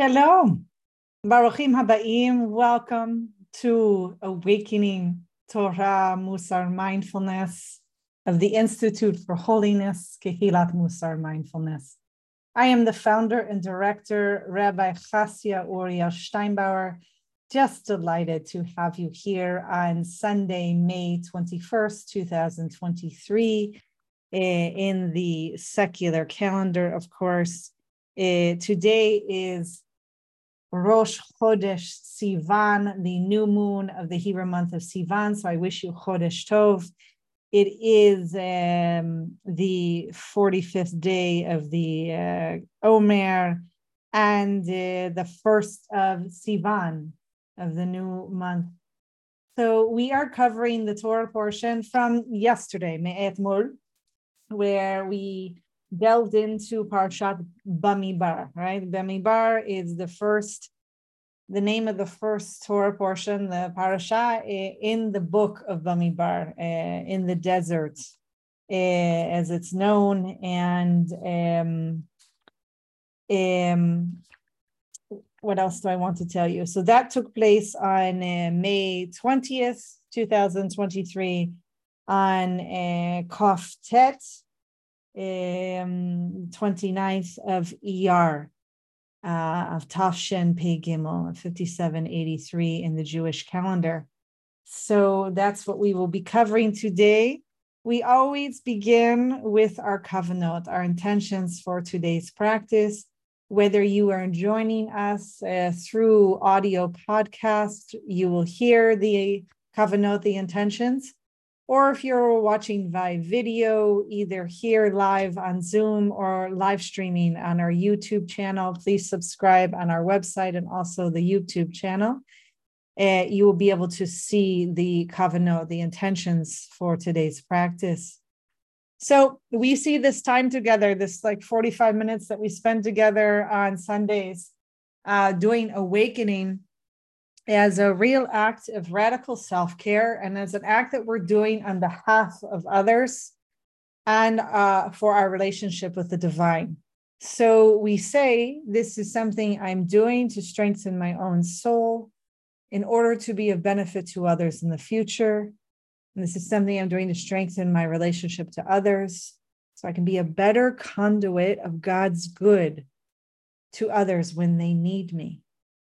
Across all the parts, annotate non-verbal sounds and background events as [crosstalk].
Shalom. Baruchim Habaim. Welcome to Awakening Torah Mussar Mindfulness of the Institute for Holiness, Kehilat Mussar Mindfulness. I am the founder and director, Rabbi Chasya Uriel Steinbauer. Just delighted to have you here on Sunday, May 21st, 2023, eh, in the secular calendar, of course. Uh, today is Rosh Chodesh Sivan, the new moon of the Hebrew month of Sivan. So I wish you Chodesh Tov. It is um, the 45th day of the uh, Omer and uh, the first of Sivan of the new month. So we are covering the Torah portion from yesterday, Me'et Mul, where we delved into Parshat Bamidbar, right? Bamidbar is the first, the name of the first Torah portion, the parasha in the book of Bamidbar, uh, in the desert, uh, as it's known. And um, um, what else do I want to tell you? So that took place on uh, May 20th, 2023, on uh, Kof Tet, um, 29th of ER uh, of Tav Shin Pei Gimel, 5783 in the Jewish calendar. So that's what we will be covering today. We always begin with our kavanot, our intentions for today's practice. Whether you are joining us uh, through audio podcast, you will hear the kavanot, the intentions or if you're watching via video, either here live on Zoom or live streaming on our YouTube channel, please subscribe on our website and also the YouTube channel. Uh, you will be able to see the kavanot, the intentions for today's practice. So we see this time together, this like 45 minutes that we spend together on Sundays uh, doing awakening as a real act of radical self care and as an act that we're doing on behalf of others and uh, for our relationship with the divine. So we say, This is something I'm doing to strengthen my own soul in order to be of benefit to others in the future. And this is something I'm doing to strengthen my relationship to others so I can be a better conduit of God's good to others when they need me.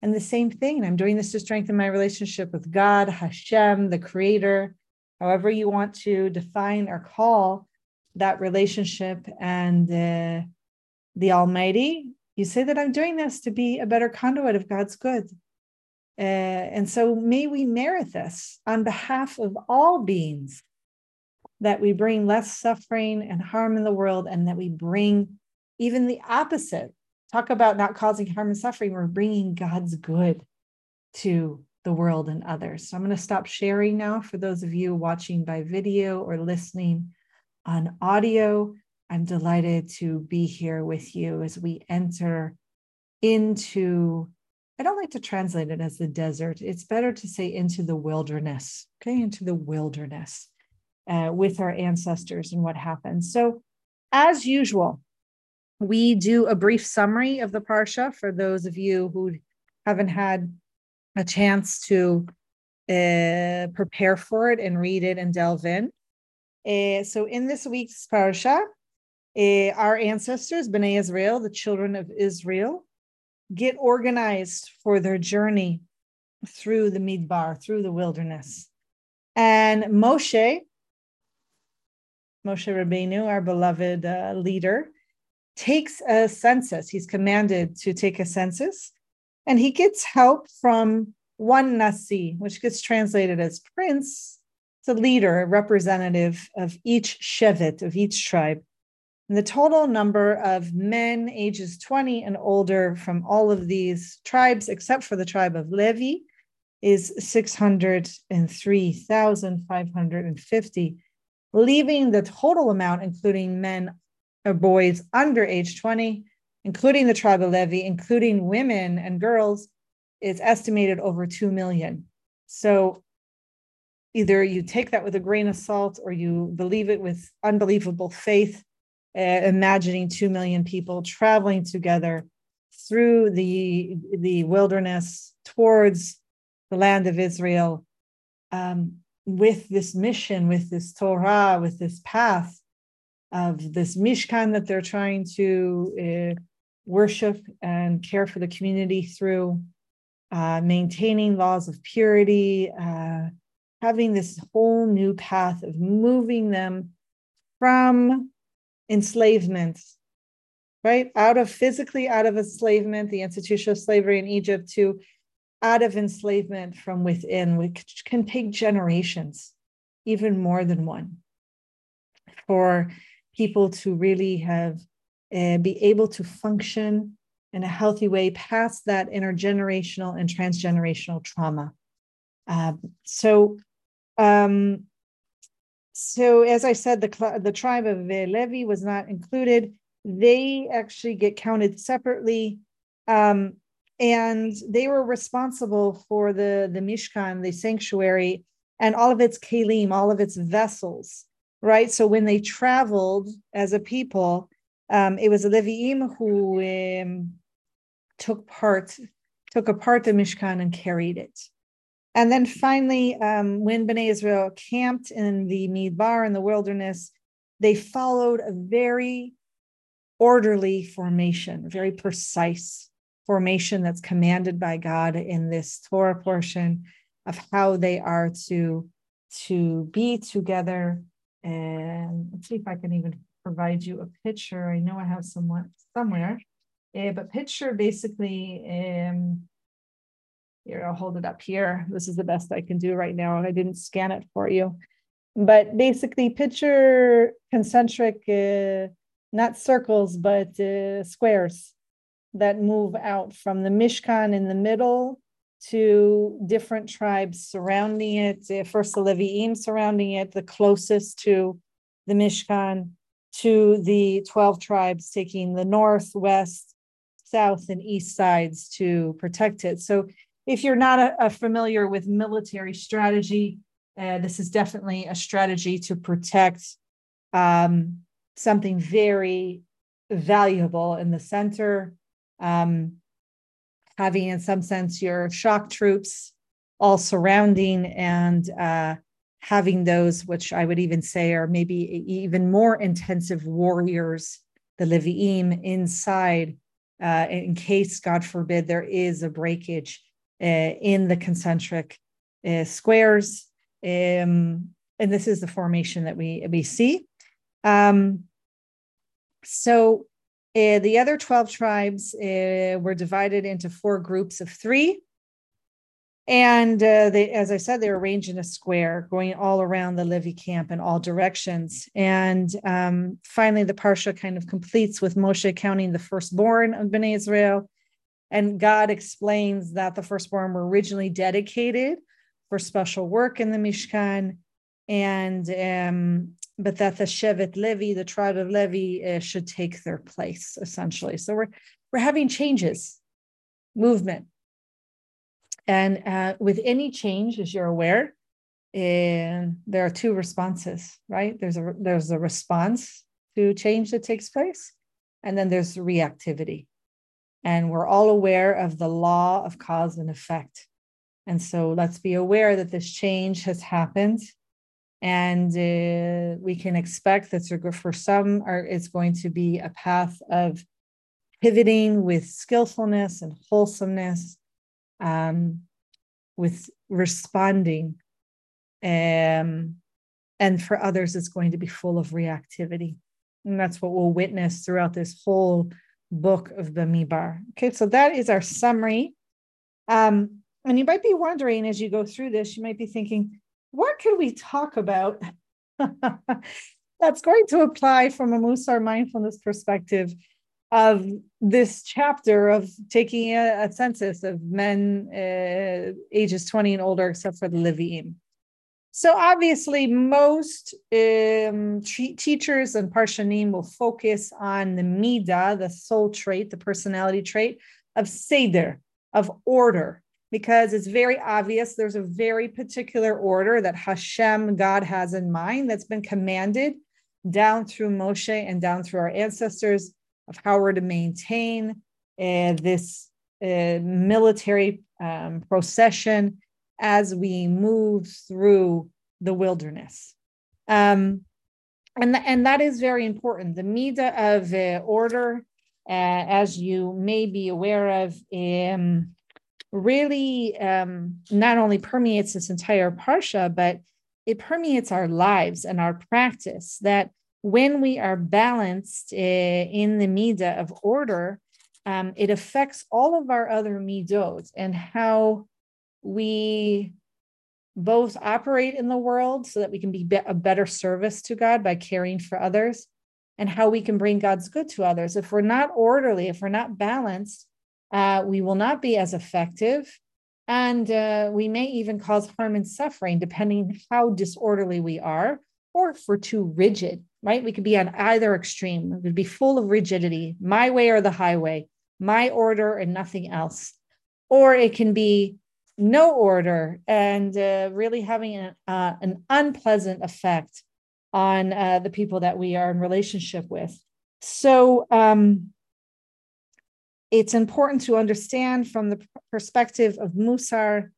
And the same thing, I'm doing this to strengthen my relationship with God, Hashem, the creator, however you want to define or call that relationship and uh, the Almighty. You say that I'm doing this to be a better conduit of God's good. Uh, and so may we merit this on behalf of all beings that we bring less suffering and harm in the world and that we bring even the opposite talk about not causing harm and suffering. We're bringing God's good to the world and others. So I'm going to stop sharing now for those of you watching by video or listening on audio. I'm delighted to be here with you as we enter into, I don't like to translate it as the desert. It's better to say into the wilderness, okay, into the wilderness uh, with our ancestors and what happened. So, as usual, we do a brief summary of the Parsha for those of you who haven't had a chance to uh, prepare for it and read it and delve in. Uh, so, in this week's Parsha, uh, our ancestors, Bnei Israel, the children of Israel, get organized for their journey through the Midbar, through the wilderness. And Moshe, Moshe Rabbeinu, our beloved uh, leader, takes a census. He's commanded to take a census, and he gets help from one Nasi, which gets translated as prince. A leader, a representative of each Shevet, of each tribe. And the total number of men ages 20 and older from all of these tribes, except for the tribe of Levi, is 603,550, leaving the total amount, including men of boys under age 20, including the tribe of Levi, including women and girls, is estimated over 2 million. So either you take that with a grain of salt or you believe it with unbelievable faith, uh, imagining 2 million people traveling together through the the wilderness towards the land of Israel um, with this mission, with this Torah, with this path of this Mishkan that they're trying to uh, worship and care for the community through, uh, maintaining laws of purity, uh, having this whole new path of moving them from enslavement, right? Out of physically out of enslavement, the institution of slavery in Egypt, to out of enslavement from within, which can take generations, even more than one, for people to really have uh, be able to function in a healthy way past that intergenerational and transgenerational trauma. Uh, so, um, so as I said, the the tribe of Levi was not included. They actually get counted separately. Um, and they were responsible for the the mishkan the sanctuary and all of its kalim all of its vessels right so when they traveled as a people um, it was leviim who um, took part took apart the mishkan and carried it and then finally um, when bnei israel camped in the midbar in the wilderness they followed a very orderly formation very precise formation that's commanded by God in this Torah portion of how they are to to be together. And let's see if I can even provide you a picture. I know I have someone somewhere, uh, but picture basically. Um, here, I'll hold it up here. This is the best I can do right now. I didn't scan it for you, but basically, picture concentric, uh, not circles, but uh, squares that move out from the Mishkan in the middle to different tribes surrounding it. First, the Leviim surrounding it, the closest to the Mishkan, to the 12 tribes taking the north, west, south, and east sides to protect it. So, if you're not a, a familiar with military strategy, uh, this is definitely a strategy to protect um, something very valuable in the center um, having, in some sense, your shock troops all surrounding and uh, having those, which I would even say are maybe even more intensive warriors, the Levi'im, inside, uh, in case, God forbid, there is a breakage uh, in the concentric uh, squares. Um, and this is the formation that we, we see. Um, so uh, the other 12 tribes uh, were divided into four groups of three. And uh, they, as I said, they were arranged in a square, going all around the Levi camp in all directions. And um, finally, the Parsha kind of completes with Moshe counting the firstborn of Bnei Israel. And God explains that the firstborn were originally dedicated for special work in the Mishkan. And um, but that the Shevet Levi, the tribe of Levi, uh, should take their place essentially. So we're we're having changes, movement, and uh, with any change, as you're aware, and there are two responses, right? There's a there's a response to change that takes place, and then there's reactivity, and we're all aware of the law of cause and effect. And so let's be aware that this change has happened and uh, we can expect that for some are it's going to be a path of pivoting with skillfulness and wholesomeness um, with responding um, and for others it's going to be full of reactivity and that's what we'll witness throughout this whole book of Bamidbar. Okay, so that is our summary. Um, and you might be wondering as you go through this, you might be thinking, what could we talk about [laughs] that's going to apply from a Mussar mindfulness perspective of this chapter of taking a, a census of men uh, ages 20 and older, except for the Leviim. So obviously, most um, t- teachers and Parshanim will focus on the Midah, the soul trait, the personality trait of Seder, of order, because it's very obvious there's a very particular order that Hashem, God, has in mind that's been commanded down through Moshe and down through our ancestors of how we're to maintain uh, this uh, military um, procession as we move through the wilderness. Um, and, th- and that is very important. The Midah of uh, order, uh, as you may be aware of, um, really um, not only permeates this entire Parsha, but it permeates our lives and our practice. That when we are balanced uh, in the Midah of order, um, it affects all of our other Midot and how we both operate in the world so that we can be a better service to God by caring for others and how we can bring God's good to others. If we're not orderly, if we're not balanced, uh, we will not be as effective. And uh, we may even cause harm and suffering depending how disorderly we are, or if we're too rigid, right? We could be on either extreme. We could be full of rigidity, my way or the highway, my order and nothing else. Or it can be no order and uh, really having an, uh, an unpleasant effect on uh, the people that we are in relationship with. So um, it's important to understand from the perspective of Mussar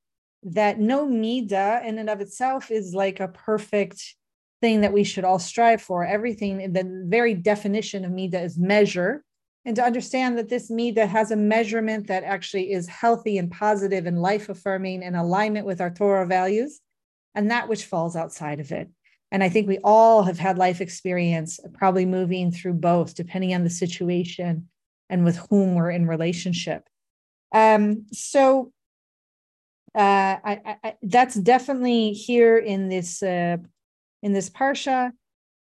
that no Mida in and of itself is like a perfect thing that we should all strive for. Everything, the very definition of Mida is measure and to understand that this Mida has a measurement that actually is healthy and positive and life affirming and alignment with our Torah values, and that which falls outside of it. And I think we all have had life experience, probably moving through both, depending on the situation and with whom we're in relationship. Um, so uh, I, I, that's definitely here in this uh, in this parsha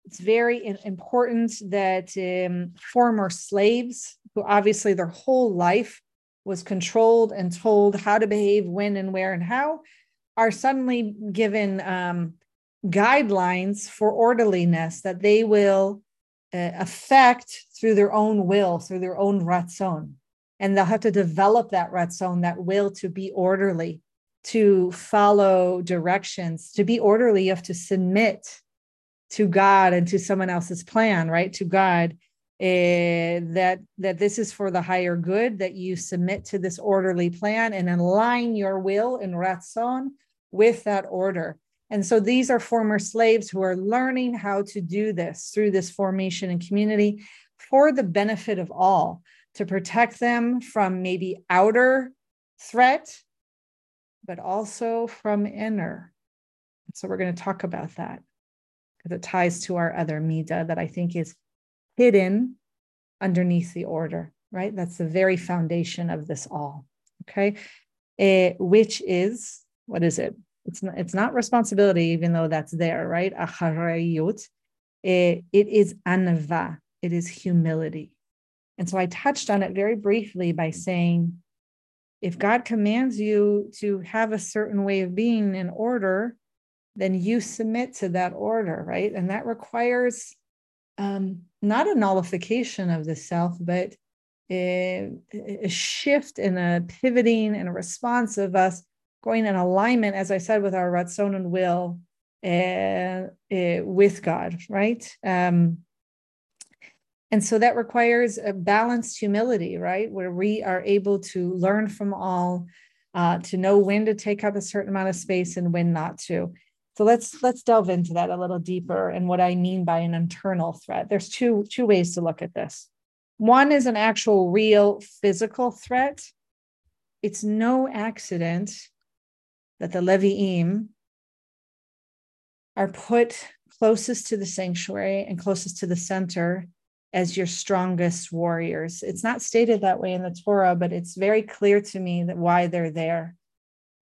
it's very important that um, former slaves, who obviously their whole life was controlled and told how to behave, when and where and how, are suddenly given um, guidelines for orderliness that they will uh, affect through their own will, through their own ratzon. And they'll have to develop that ratzon, that will to be orderly, to follow directions. To be orderly, you have to submit to God and to someone else's plan, right? To God, uh, that that this is for the higher good, that you submit to this orderly plan and align your will and ratzon with that order. And so these are former slaves who are learning how to do this through this formation and community for the benefit of all, to protect them from maybe outer threat, but also from inner. So we're going to talk about that because it ties to our other Mida that I think is hidden underneath the order, right? That's the very foundation of this all. Okay. Uh, which is, what is it? It's not, it's not responsibility, even though that's there, right? Uh, it is anava, it is humility. And so I touched on it very briefly by saying, if God commands you to have a certain way of being in order, then you submit to that order, right? And that requires um, not a nullification of the self, but a, a shift and a pivoting and a response of us going in alignment, as I said, with our ratzon and will uh, uh, with God, right? Um, and so that requires a balanced humility, right? Where we are able to learn from all, uh, to know when to take up a certain amount of space and when not to. So let's let's delve into that a little deeper and what I mean by an internal threat. There's two two ways to look at this. One is an actual real physical threat. It's no accident that the Levi'im are put closest to the sanctuary and closest to the center as your strongest warriors. It's not stated that way in the Torah, but it's very clear to me that why they're there.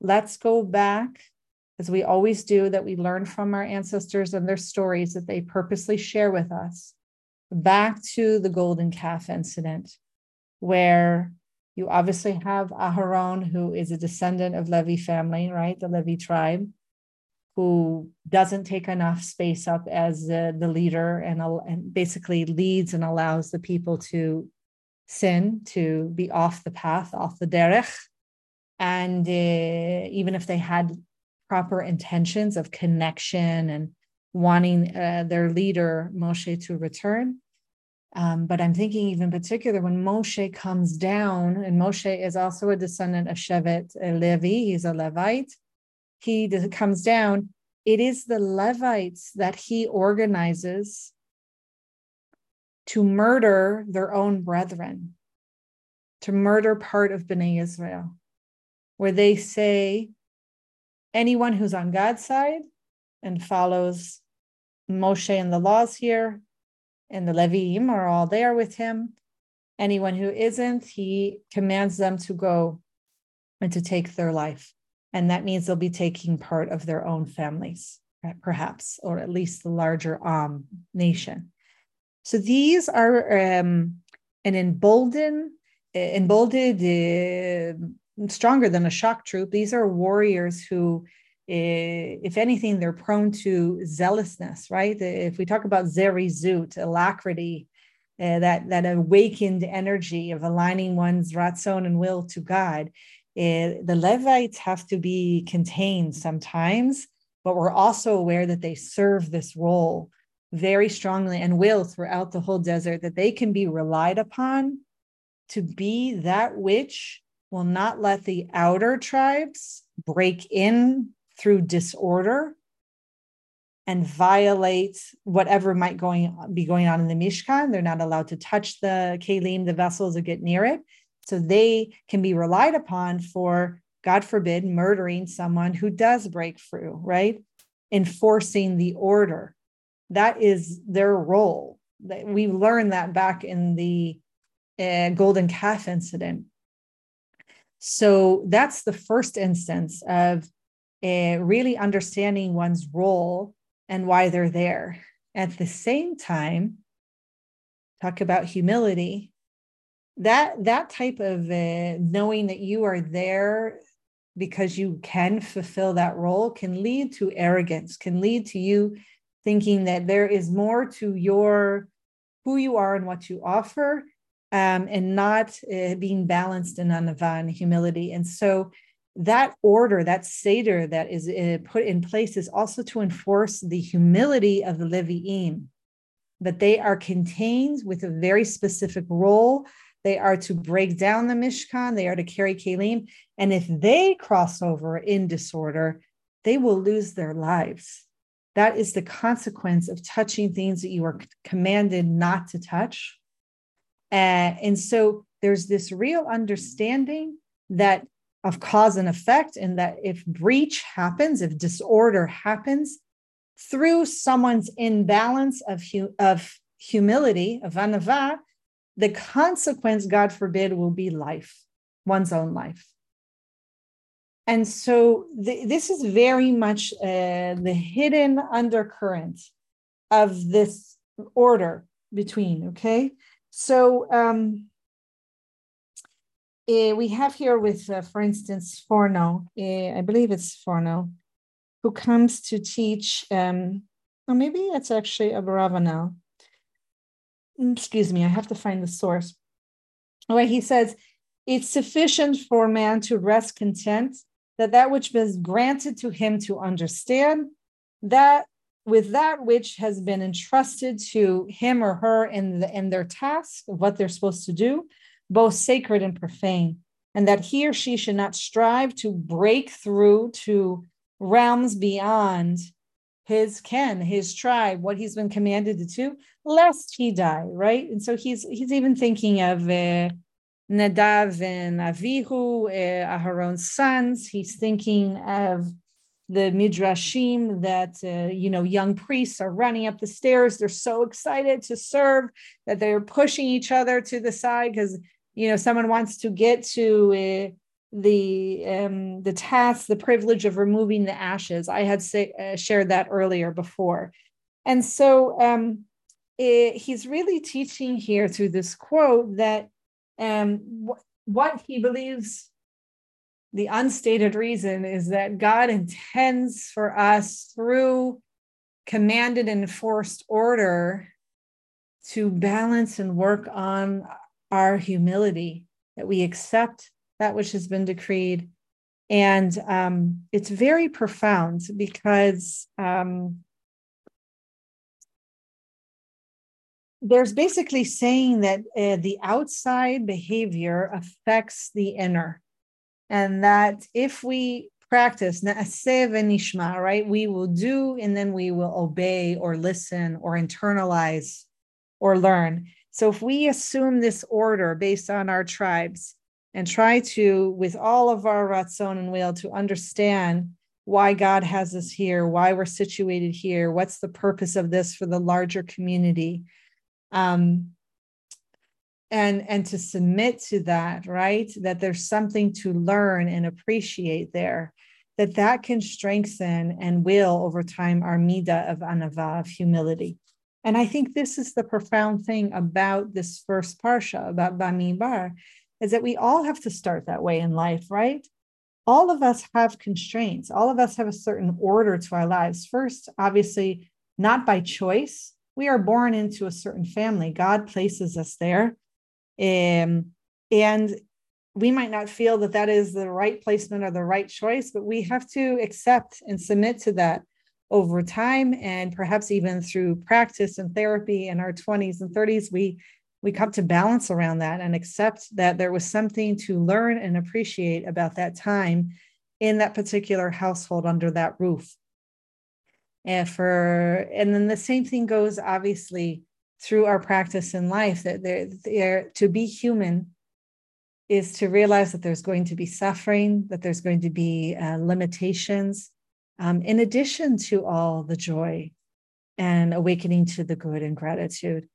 Let's go back as we always do, that we learn from our ancestors and their stories that they purposely share with us, back to the golden calf incident, where you obviously have Aharon, who is a descendant of Levi family, right? The Levi tribe, who doesn't take enough space up as uh, the leader and, and basically leads and allows the people to sin, to be off the path, off the derech. And uh, even if they had proper intentions of connection and wanting uh, their leader Moshe to return. Um, but I'm thinking even particular when Moshe comes down, and Moshe is also a descendant of Shevet Levi, he's a Levite. He comes down. It is the Levites that he organizes to murder their own brethren, to murder part of Bnei Israel, where they say anyone who's on God's side and follows Moshe and the laws here, and the Levim are all there with him. Anyone who isn't, he commands them to go and to take their life. And that means they'll be taking part of their own families, perhaps, or at least the larger Am nation. So these are um, an emboldened, emboldened, uh, stronger than a shock troop. These are warriors who Eh, if anything, they're prone to zealousness, right? If we talk about zerizut, alacrity, uh, that, that awakened energy of aligning one's ratzon and will to God, uh, the Levites have to be contained sometimes, but we're also aware that they serve this role very strongly and will throughout the whole desert, that they can be relied upon to be that which will not let the outer tribes break in through disorder and violate whatever might going be going on in the Mishkan. They're not allowed to touch the kelim, the vessels, or get near it. So they can be relied upon for, God forbid, murdering someone who does break through, right? Enforcing the order. That is their role. We learned that back in the uh, Golden Calf incident. So that's the first instance of uh, really understanding one's role and why they're there. At the same time, talk about humility. That that type of uh, knowing that you are there because you can fulfill that role can lead to arrogance, can lead to you thinking that there is more to your who you are and what you offer, um, and not uh, being balanced in anava humility. And so that order, that Seder that is uh, put in place is also to enforce the humility of the Levi'im, that they are contained with a very specific role. They are to break down the Mishkan, they are to carry Kalim. And if they cross over in disorder, they will lose their lives. That is the consequence of touching things that you are commanded not to touch. Uh, and so there's this real understanding that of cause and effect, and that if breach happens, if disorder happens through someone's imbalance of, hu- of humility, of anava, the consequence, God forbid, will be life, one's own life. And so th- this is very much uh, the hidden undercurrent of this order between, okay? So, um, uh, we have here with, uh, for instance, Sforno, uh, I believe it's Sforno, who comes to teach, um, or maybe it's actually Abravanel. Mm, excuse me, I have to find the source. Where he says, it's sufficient for man to rest content that that which was granted to him to understand, that with that which has been entrusted to him or her in, the, in their task of what they're supposed to do, both sacred and profane, and that he or she should not strive to break through to realms beyond his kin, his tribe, what he's been commanded to do, lest he die, right? And so he's he's even thinking of uh, Nadav and Avihu, uh, Aharon's sons. He's thinking of the midrashim that uh, you know young priests are running up the stairs. They're so excited to serve that they're pushing each other to the side because you know someone wants to get to uh, the um, the task, the privilege of removing the ashes. I had say, uh, shared that earlier before, and so um, it, he's really teaching here through this quote that um, wh- what he believes. The unstated reason is that God intends for us through commanded and enforced order to balance and work on our humility, that we accept that which has been decreed. And um, it's very profound because um, there's basically saying that uh, the outside behavior affects the inner, and that if we practice nishma, right, we will do and then we will obey or listen or internalize or learn. So if we assume this order based on our tribes and try to, with all of our ratzon and will, to understand why God has us here, why we're situated here, what's the purpose of this for the larger community, um, and and to submit to that, right? That there's something to learn and appreciate there, that that can strengthen and will over time our midah of anava of humility. And I think this is the profound thing about this first parsha about Bamidbar, is that we all have to start that way in life, right? all of us have constraints. All of us have a certain order to our lives. First, obviously, not by choice. We are born into a certain family. God places us there. Um, and we might not feel that that is the right placement or the right choice, but we have to accept and submit to that over time. And perhaps even through practice and therapy in our 20s and 30s, we we come to balance around that and accept that there was something to learn and appreciate about that time in that particular household under that roof. And for and then the same thing goes obviously through our practice in life that there, there to be human is to realize that there's going to be suffering, that there's going to be uh, limitations, um, in addition to all the joy and awakening to the good and gratitude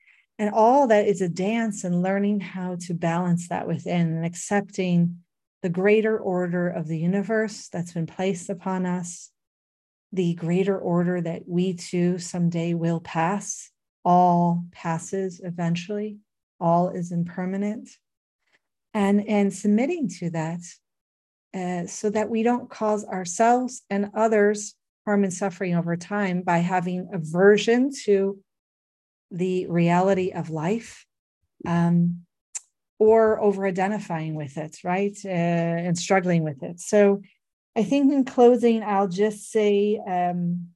and all that is a dance and learning how to balance that within and accepting the greater order of the universe that's been placed upon us, the greater order that we too someday will pass. All passes eventually, all is impermanent. And, and submitting to that uh, so that we don't cause ourselves and others harm and suffering over time by having aversion to the reality of life um, or over identifying with it, right? Uh, and struggling with it. So I think in closing, I'll just say um,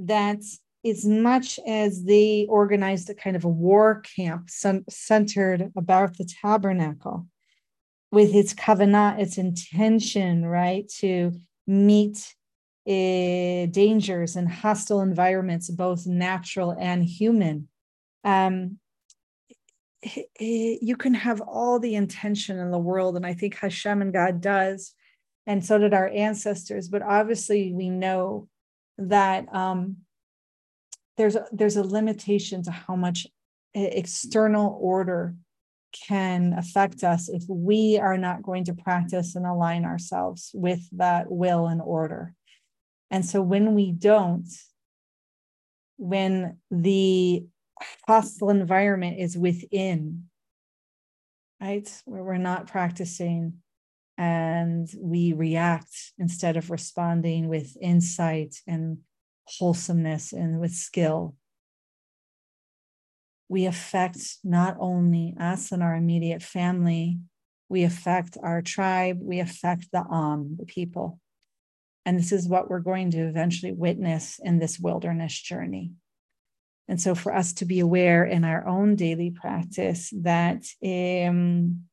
that as much as they organized a kind of a war camp centered about the tabernacle with its covenant, its intention, right, to meet uh, dangers and hostile environments, both natural and human. Um, you can have all the intention in the world, and I think Hashem and God does, and so did our ancestors. But obviously, we know that um, there's a, there's a limitation to how much external order can affect us if we are not going to practice and align ourselves with that will and order. And so when we don't, when the hostile environment is within, right, where we're not practicing and we react instead of responding with insight and wholesomeness and with skill, we affect not only us and our immediate family, we affect our tribe, we affect the Am, the people. And this is what we're going to eventually witness in this wilderness journey. And so, for us to be aware in our own daily practice that um,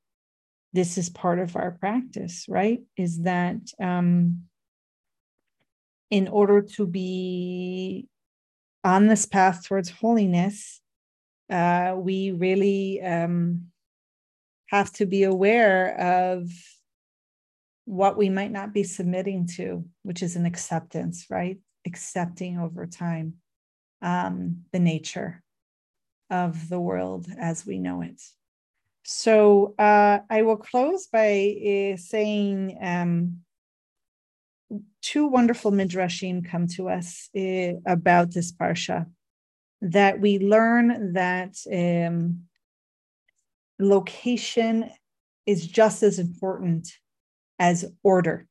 this is part of our practice, right? Is that um, in order to be on this path towards holiness, uh, we really um, have to be aware of what we might not be submitting to, which is an acceptance, right? Accepting over time um, the nature of the world as we know it. So uh, I will close by uh, saying um, two wonderful midrashim come to us uh, about this parsha. That we learn that um, location is just as important as order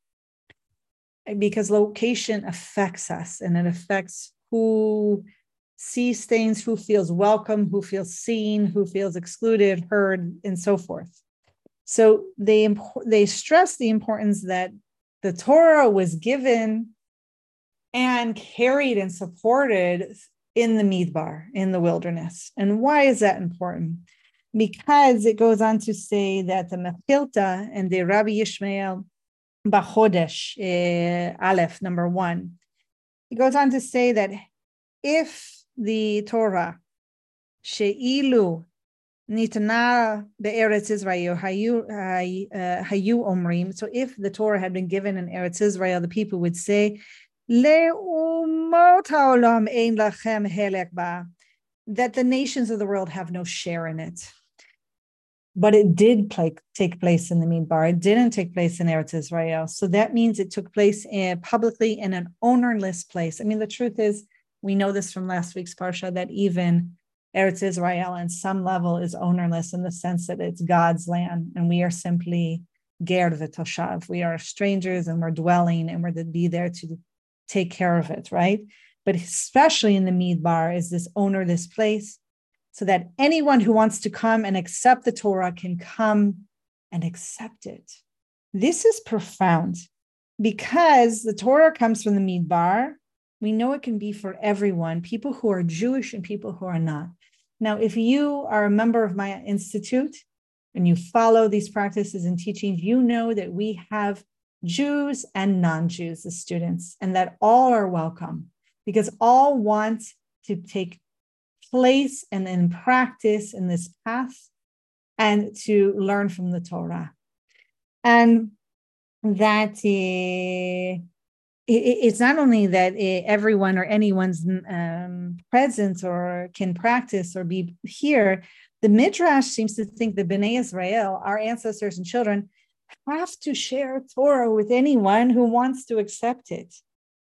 because location affects us and it affects who sees things, who feels welcome, who feels seen, who feels excluded, heard, and so forth. So they they stress the importance that the Torah was given and carried and supported in the Midbar, in the wilderness. And why is that important? Because it goes on to say that the Mechilta and the Rabbi Yishmael Bachodesh, uh, Aleph, number one, it goes on to say that if the Torah, She'ilu Nitana Be'eretz Israel, Hayu, uh, Hayu Omrim. So if the Torah had been given in Eretz Israel, the people would say, that the nations of the world have no share in it. But it did take place in the Midbar. It didn't take place in Eretz Israel. So that means it took place in, publicly in an ownerless place. I mean, the truth is, we know this from last week's Parsha that even Eretz Israel, on some level, is ownerless in the sense that it's God's land, and we are simply ger v'toshav. We are strangers, and we're dwelling, and we're to be there to take care of it, right? But especially in the Midbar is this ownerless place, so that anyone who wants to come and accept the Torah can come and accept it. This is profound because the Torah comes from the Midbar. We know it can be for everyone, people who are Jewish and people who are not. Now, if you are a member of my institute and you follow these practices and teachings, you know that we have Jews and non Jews as students, and that all are welcome because all want to take place and in practice in this path and to learn from the Torah. And that uh, it's not only that uh, everyone or anyone's um, present or can practice or be here. The Midrash seems to think that Bnei Israel, our ancestors and children, have to share Torah with anyone who wants to accept it,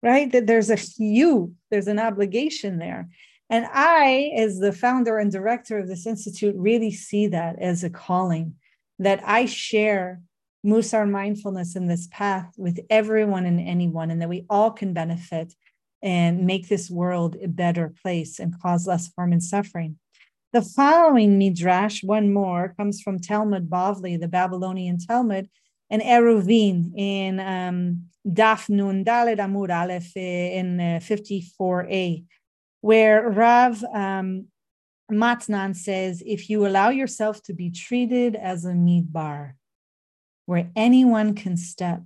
right? That there's a you, there's an obligation there. And I, as the founder and director of this institute, really see that as a calling that I share Mussar mindfulness in this path with everyone and anyone, and that we all can benefit and make this world a better place and cause less harm and suffering. The following midrash, one more, comes from Talmud Bavli, the Babylonian Talmud, and Eruvin in um, Daf Nun Daled Amud Aleph eh, in uh, 54a, where Rav um, Matnan says, if you allow yourself to be treated as a midbar, where anyone can step,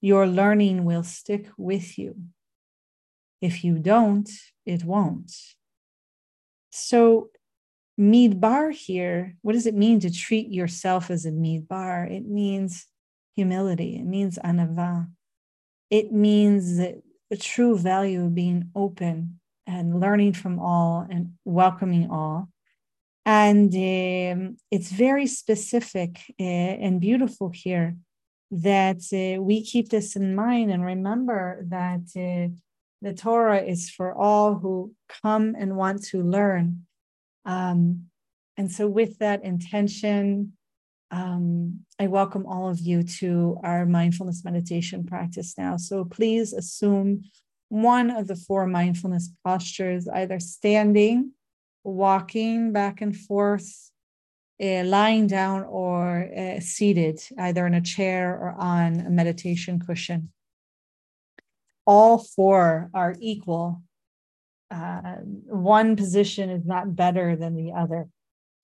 your learning will stick with you. If you don't, it won't. So, midbar here, what does it mean to treat yourself as a midbar? It means humility, it means anava, it means the true value of being open and learning from all and welcoming all. And um, it's very specific uh, and beautiful here that uh, we keep this in mind and remember that uh, the Torah is for all who come and want to learn. Um, and so, with that intention, um, I welcome all of you to our mindfulness meditation practice now. So, please assume one of the four mindfulness postures, either standing, walking back and forth, uh, lying down, or uh, seated, either in a chair or on a meditation cushion all four are equal. Uh, one position is not better than the other.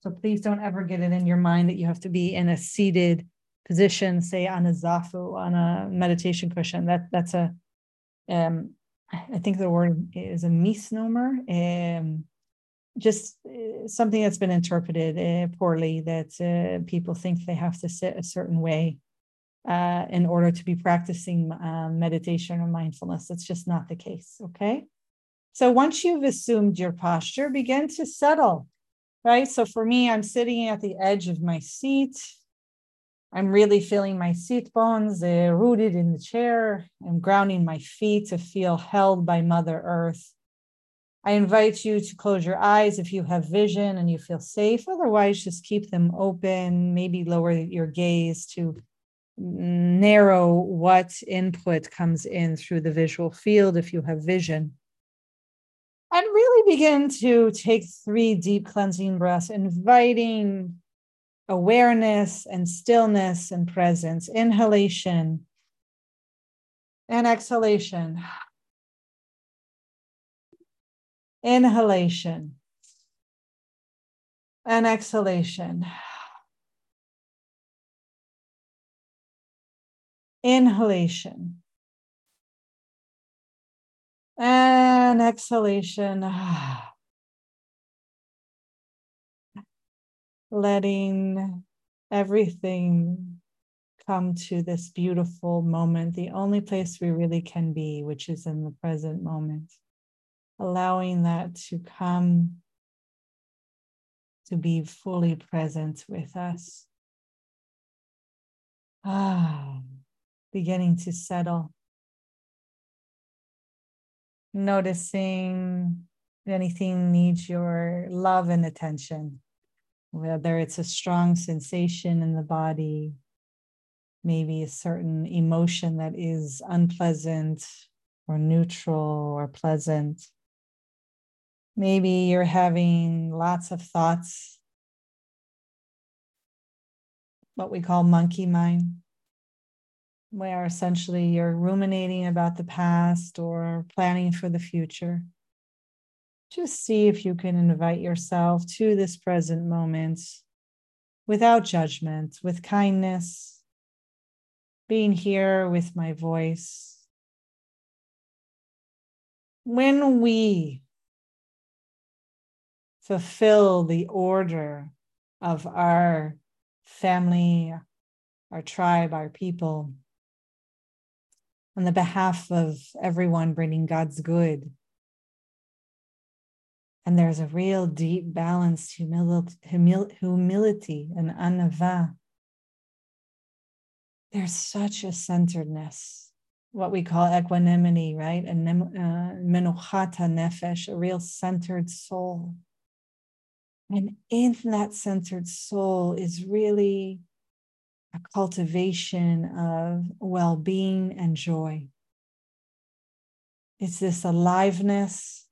So please don't ever get it in your mind that you have to be in a seated position, say on a zafu, on a meditation cushion. That that's a, um, I think the word is a misnomer. Um, just uh, something that's been interpreted uh, poorly that uh, people think they have to sit a certain way uh, in order to be practicing uh, meditation or mindfulness. It's just not the case. Okay. So once you've assumed your posture, begin to settle, right? So for me, I'm sitting at the edge of my seat. I'm really feeling my seat bones uh, rooted in the chair. I'm grounding my feet to feel held by Mother Earth. I invite you to close your eyes if you have vision and you feel safe. Otherwise, just keep them open. Maybe lower your gaze to narrow what input comes in through the visual field if you have vision. And really begin to take three deep cleansing breaths, inviting awareness and stillness and presence, inhalation and exhalation. Inhalation and exhalation. Inhalation and exhalation. [sighs] Letting everything come to this beautiful moment, the only place we really can be, which is in the present moment. Allowing that to come to be fully present with us. Ah, [sighs] beginning to settle. Noticing anything needs your love and attention, whether it's a strong sensation in the body, maybe a certain emotion that is unpleasant or neutral or pleasant. Maybe you're having lots of thoughts, what we call monkey mind, where essentially you're ruminating about the past or planning for the future. Just see if you can invite yourself to this present moment without judgment, with kindness, being here with my voice. When we fulfill the order of our family, our tribe, our people, on the behalf of everyone bringing God's good. And there's a real deep balanced humility, and anava there's such a centeredness, what we call equanimity, right? And uh, menuchata nefesh, a real centered soul. And in that centered soul is really a cultivation of well being and joy. It's this aliveness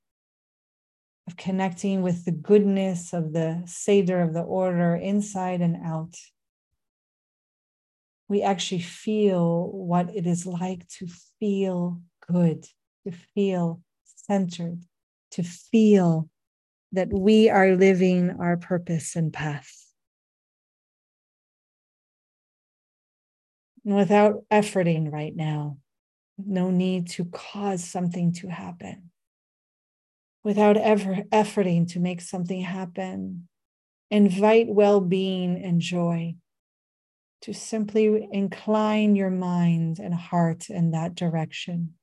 of connecting with the goodness of the Seder of the order inside and out we actually feel what it is like to feel good, to feel centered, to feel that we are living our purpose and path. Without efforting right now, no need to cause something to happen. Without ever efforting to make something happen, invite well being and joy to simply incline your mind and heart in that direction.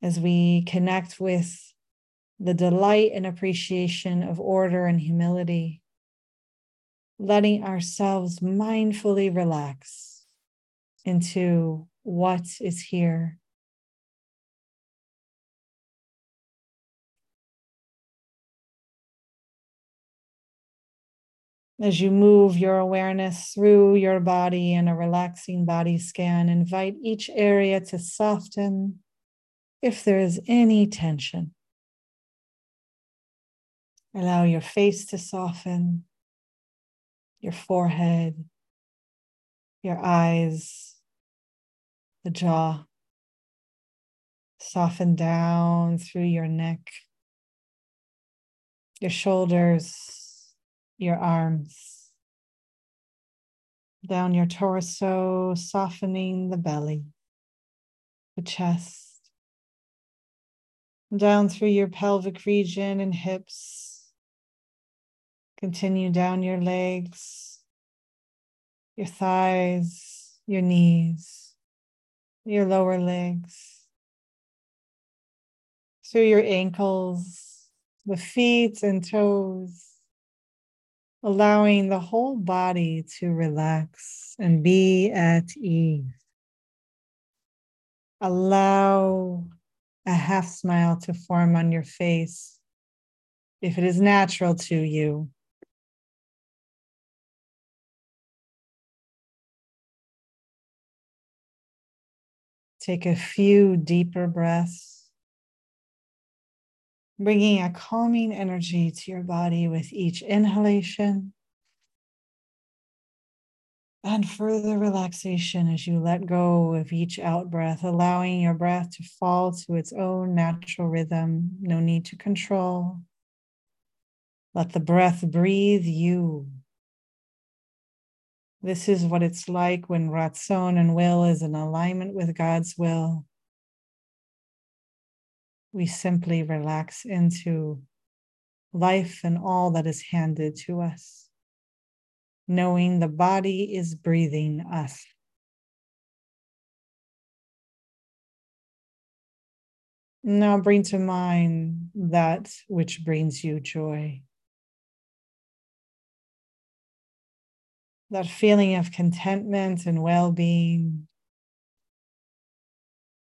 As we connect with the delight and appreciation of order and humility, letting ourselves mindfully relax into what is here As you move your awareness through your body in a relaxing body scan, invite each area to soften if there is any tension. Allow your face to soften, your forehead, your eyes, the jaw. Soften down through your neck, your shoulders, your arms, down your torso, softening the belly, the chest, down through your pelvic region and hips. Continue down your legs, your thighs, your knees, your lower legs, through your ankles, the feet and toes allowing the whole body to relax and be at ease. Allow a half smile to form on your face if it is natural to you. Take a few deeper breaths bringing a calming energy to your body with each inhalation And further relaxation as you let go of each out breath, allowing your breath to fall to its own natural rhythm. No need to control. Let the breath breathe you. This is what it's like when Ratzon and will is in alignment with God's will. We simply relax into life and all that is handed to us knowing the body is breathing us. Now bring to mind that which brings you joy. That feeling of contentment and well being,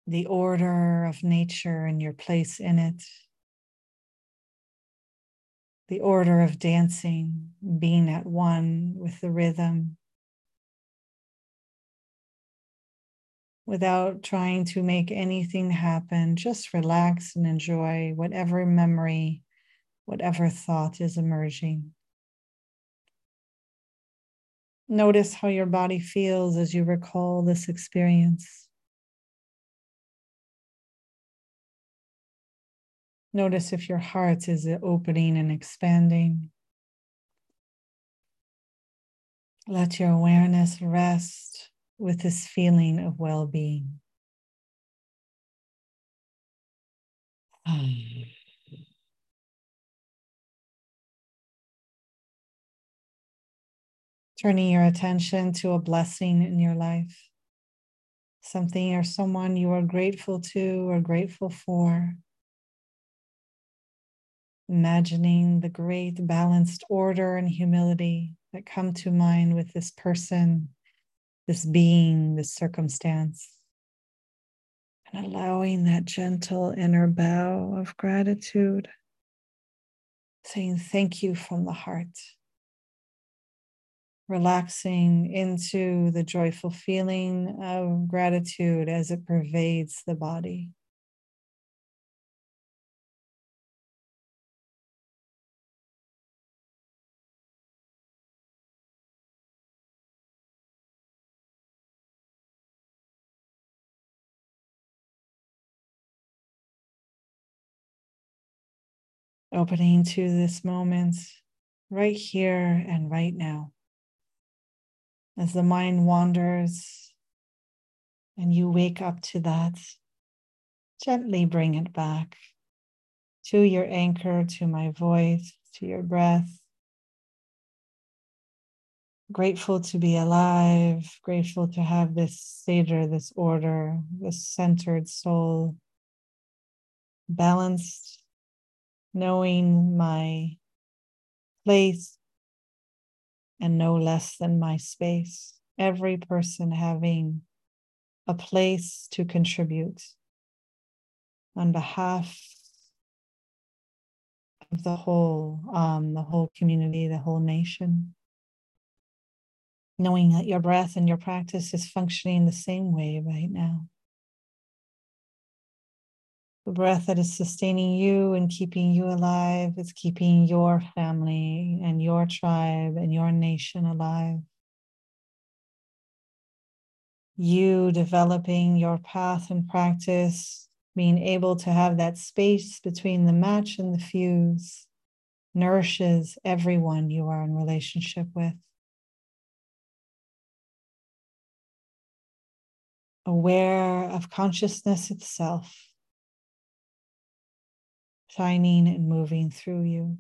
the order of nature and your place in it the order of dancing, being at one with the rhythm, without trying to make anything happen. Just relax and enjoy whatever memory, whatever thought is emerging. Notice how your body feels as you recall this experience. Notice if your heart is opening and expanding. Let your awareness rest with this feeling of well being. [sighs] Turning your attention to a blessing in your life, something or someone you are grateful to or grateful for imagining the great balanced order and humility that come to mind with this person, this being, this circumstance. And allowing that gentle inner bow of gratitude, saying thank you from the heart. Relaxing into the joyful feeling of gratitude as it pervades the body. opening to this moment right here and right now. As the mind wanders and you wake up to that, gently bring it back to your anchor, to my voice, to your breath. Grateful to be alive, grateful to have this Seder, this order, this centered soul, balanced knowing my place and no less than my space. Every person having a place to contribute on behalf of the whole, um, the whole community, the whole nation. Knowing that your breath and your practice is functioning the same way right now the breath that is sustaining you and keeping you alive. It's keeping your family and your tribe and your nation alive. You developing your path and practice, being able to have that space between the match and the fuse, nourishes everyone you are in relationship with. Aware of consciousness itself shining and moving through you.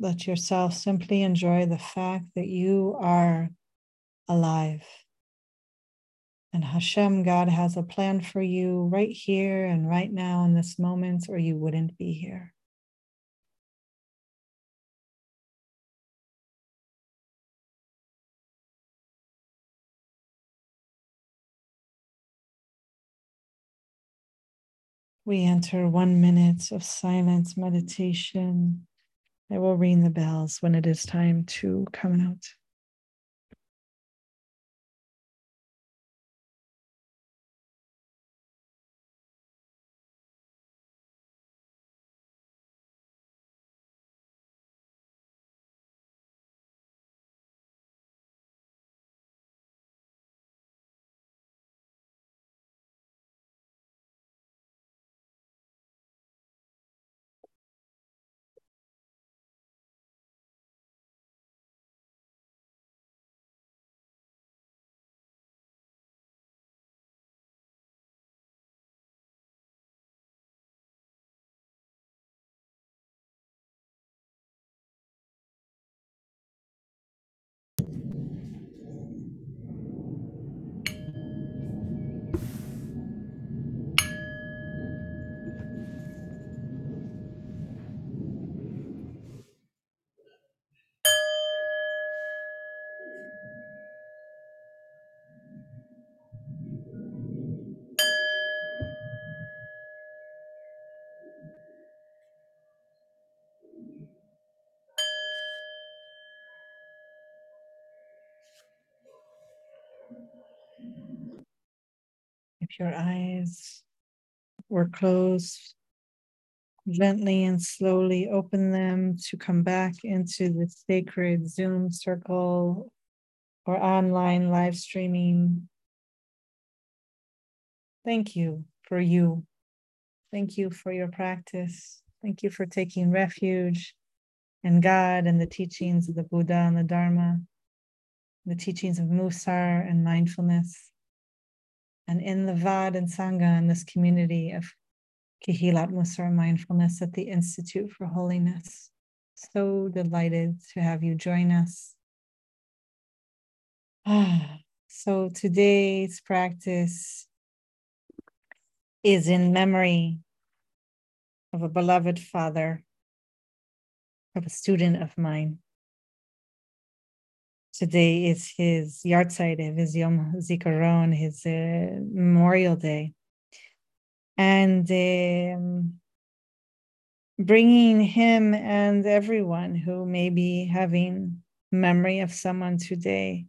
Let yourself simply enjoy the fact that you are alive. And Hashem, God, has a plan for you right here and right now in this moment, or you wouldn't be here. We enter one minute of silence meditation. I will ring the bells when it is time to come out. Your eyes were closed, gently and slowly open them to come back into the sacred Zoom circle or online live streaming. Thank you for you. Thank you for your practice. Thank you for taking refuge in God and the teachings of the Buddha and the Dharma, the teachings of Mussar and mindfulness, and in the Vad and Sangha in this community of Kehilat Mussar mindfulness at the Institute for Holiness. So delighted to have you join us. Ah, [sighs] so today's practice is in memory of a beloved father, of a student of mine. Today is his yahrzeit, his Yom Zikaron, his uh, Memorial Day. And um, bringing him and everyone who may be having memory of someone today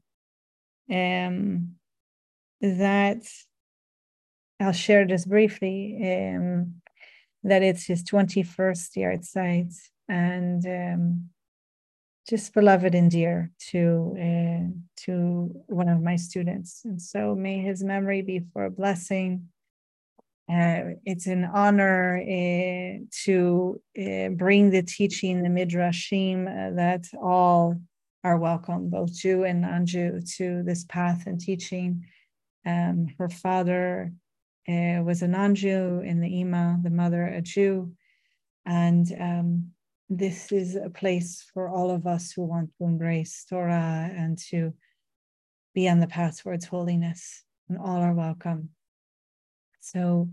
um, that I'll share just briefly um, that it's his 21st yahrzeit and um, just beloved and dear to uh, to one of my students. And so may his memory be for a blessing. Uh, it's an honor uh, to uh, bring the teaching, the midrashim, that all are welcome, both Jew and non-Jew, to this path and teaching. Um, her father was a non-Jew, and the Ima, the mother, a Jew, and um, this is a place for all of us who want to embrace Torah and to be on the path towards holiness, and all are welcome. So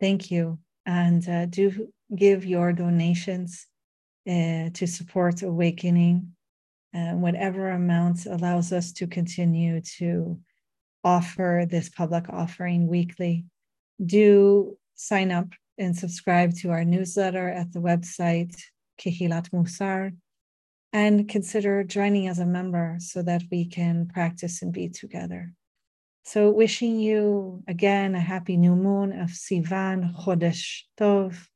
thank you. And uh, do give your donations uh, to support Awakening. Uh, whatever amount allows us to continue to offer this public offering weekly. Do sign up and subscribe to our newsletter at the website Kehilat Mussar and consider joining as a member so that we can practice and be together. So, wishing you again a happy new moon of Sivan Chodesh Tov,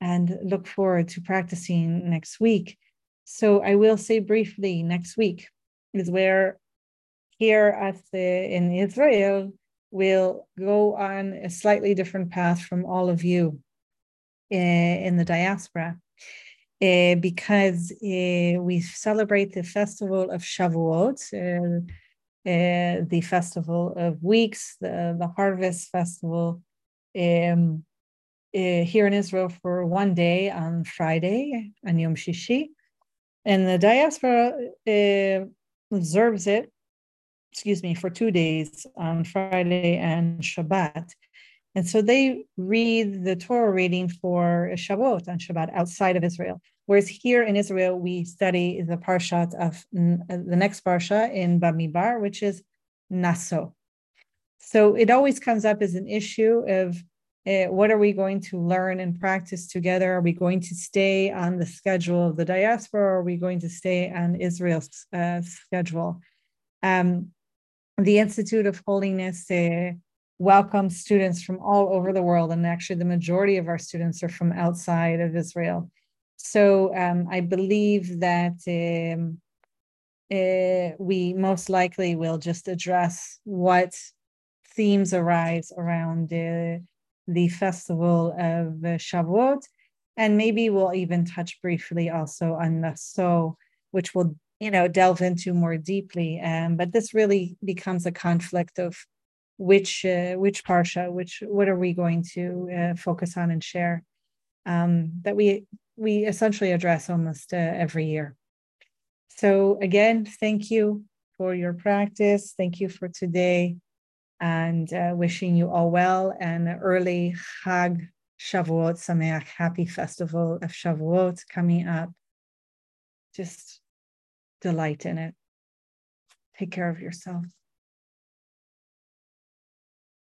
and look forward to practicing next week. So, I will say briefly next week is where here at the in Israel we'll go on a slightly different path from all of you uh, in the diaspora. Uh, because uh, we celebrate the festival of Shavuot, uh, the Festival of Weeks, the, the Harvest Festival um, here in Israel for one day on Friday, on Yom Shishi. And the diaspora observes it, excuse me, for two days on Friday and Shabbat. And so they read the Torah reading for Shavuot on Shabbat outside of Israel. Whereas here in Israel, we study the parshat of uh, the next parsha in Bemidbar, which is Naso. So it always comes up as an issue of uh, what are we going to learn and practice together? Are we going to stay on the schedule of the diaspora? Or are we going to stay on Israel's uh, schedule? Um, the Institute of Holiness uh, welcomes students from all over the world, and actually, the majority of our students are from outside of Israel. So um, I believe that um, uh, we most likely will just address what themes arise around uh, the festival of Shavuot, and maybe we'll even touch briefly also on the so, which will you know delve into more deeply. Um, but this really becomes a conflict of which uh, which parsha, which what are we going to uh, focus on and share um, that we we essentially address almost uh, every year. So again, thank you for your practice. Thank you for today, and uh, wishing you all well and early Chag Shavuot Sameach, happy festival of Shavuot coming up. Just delight in it. Take care of yourself.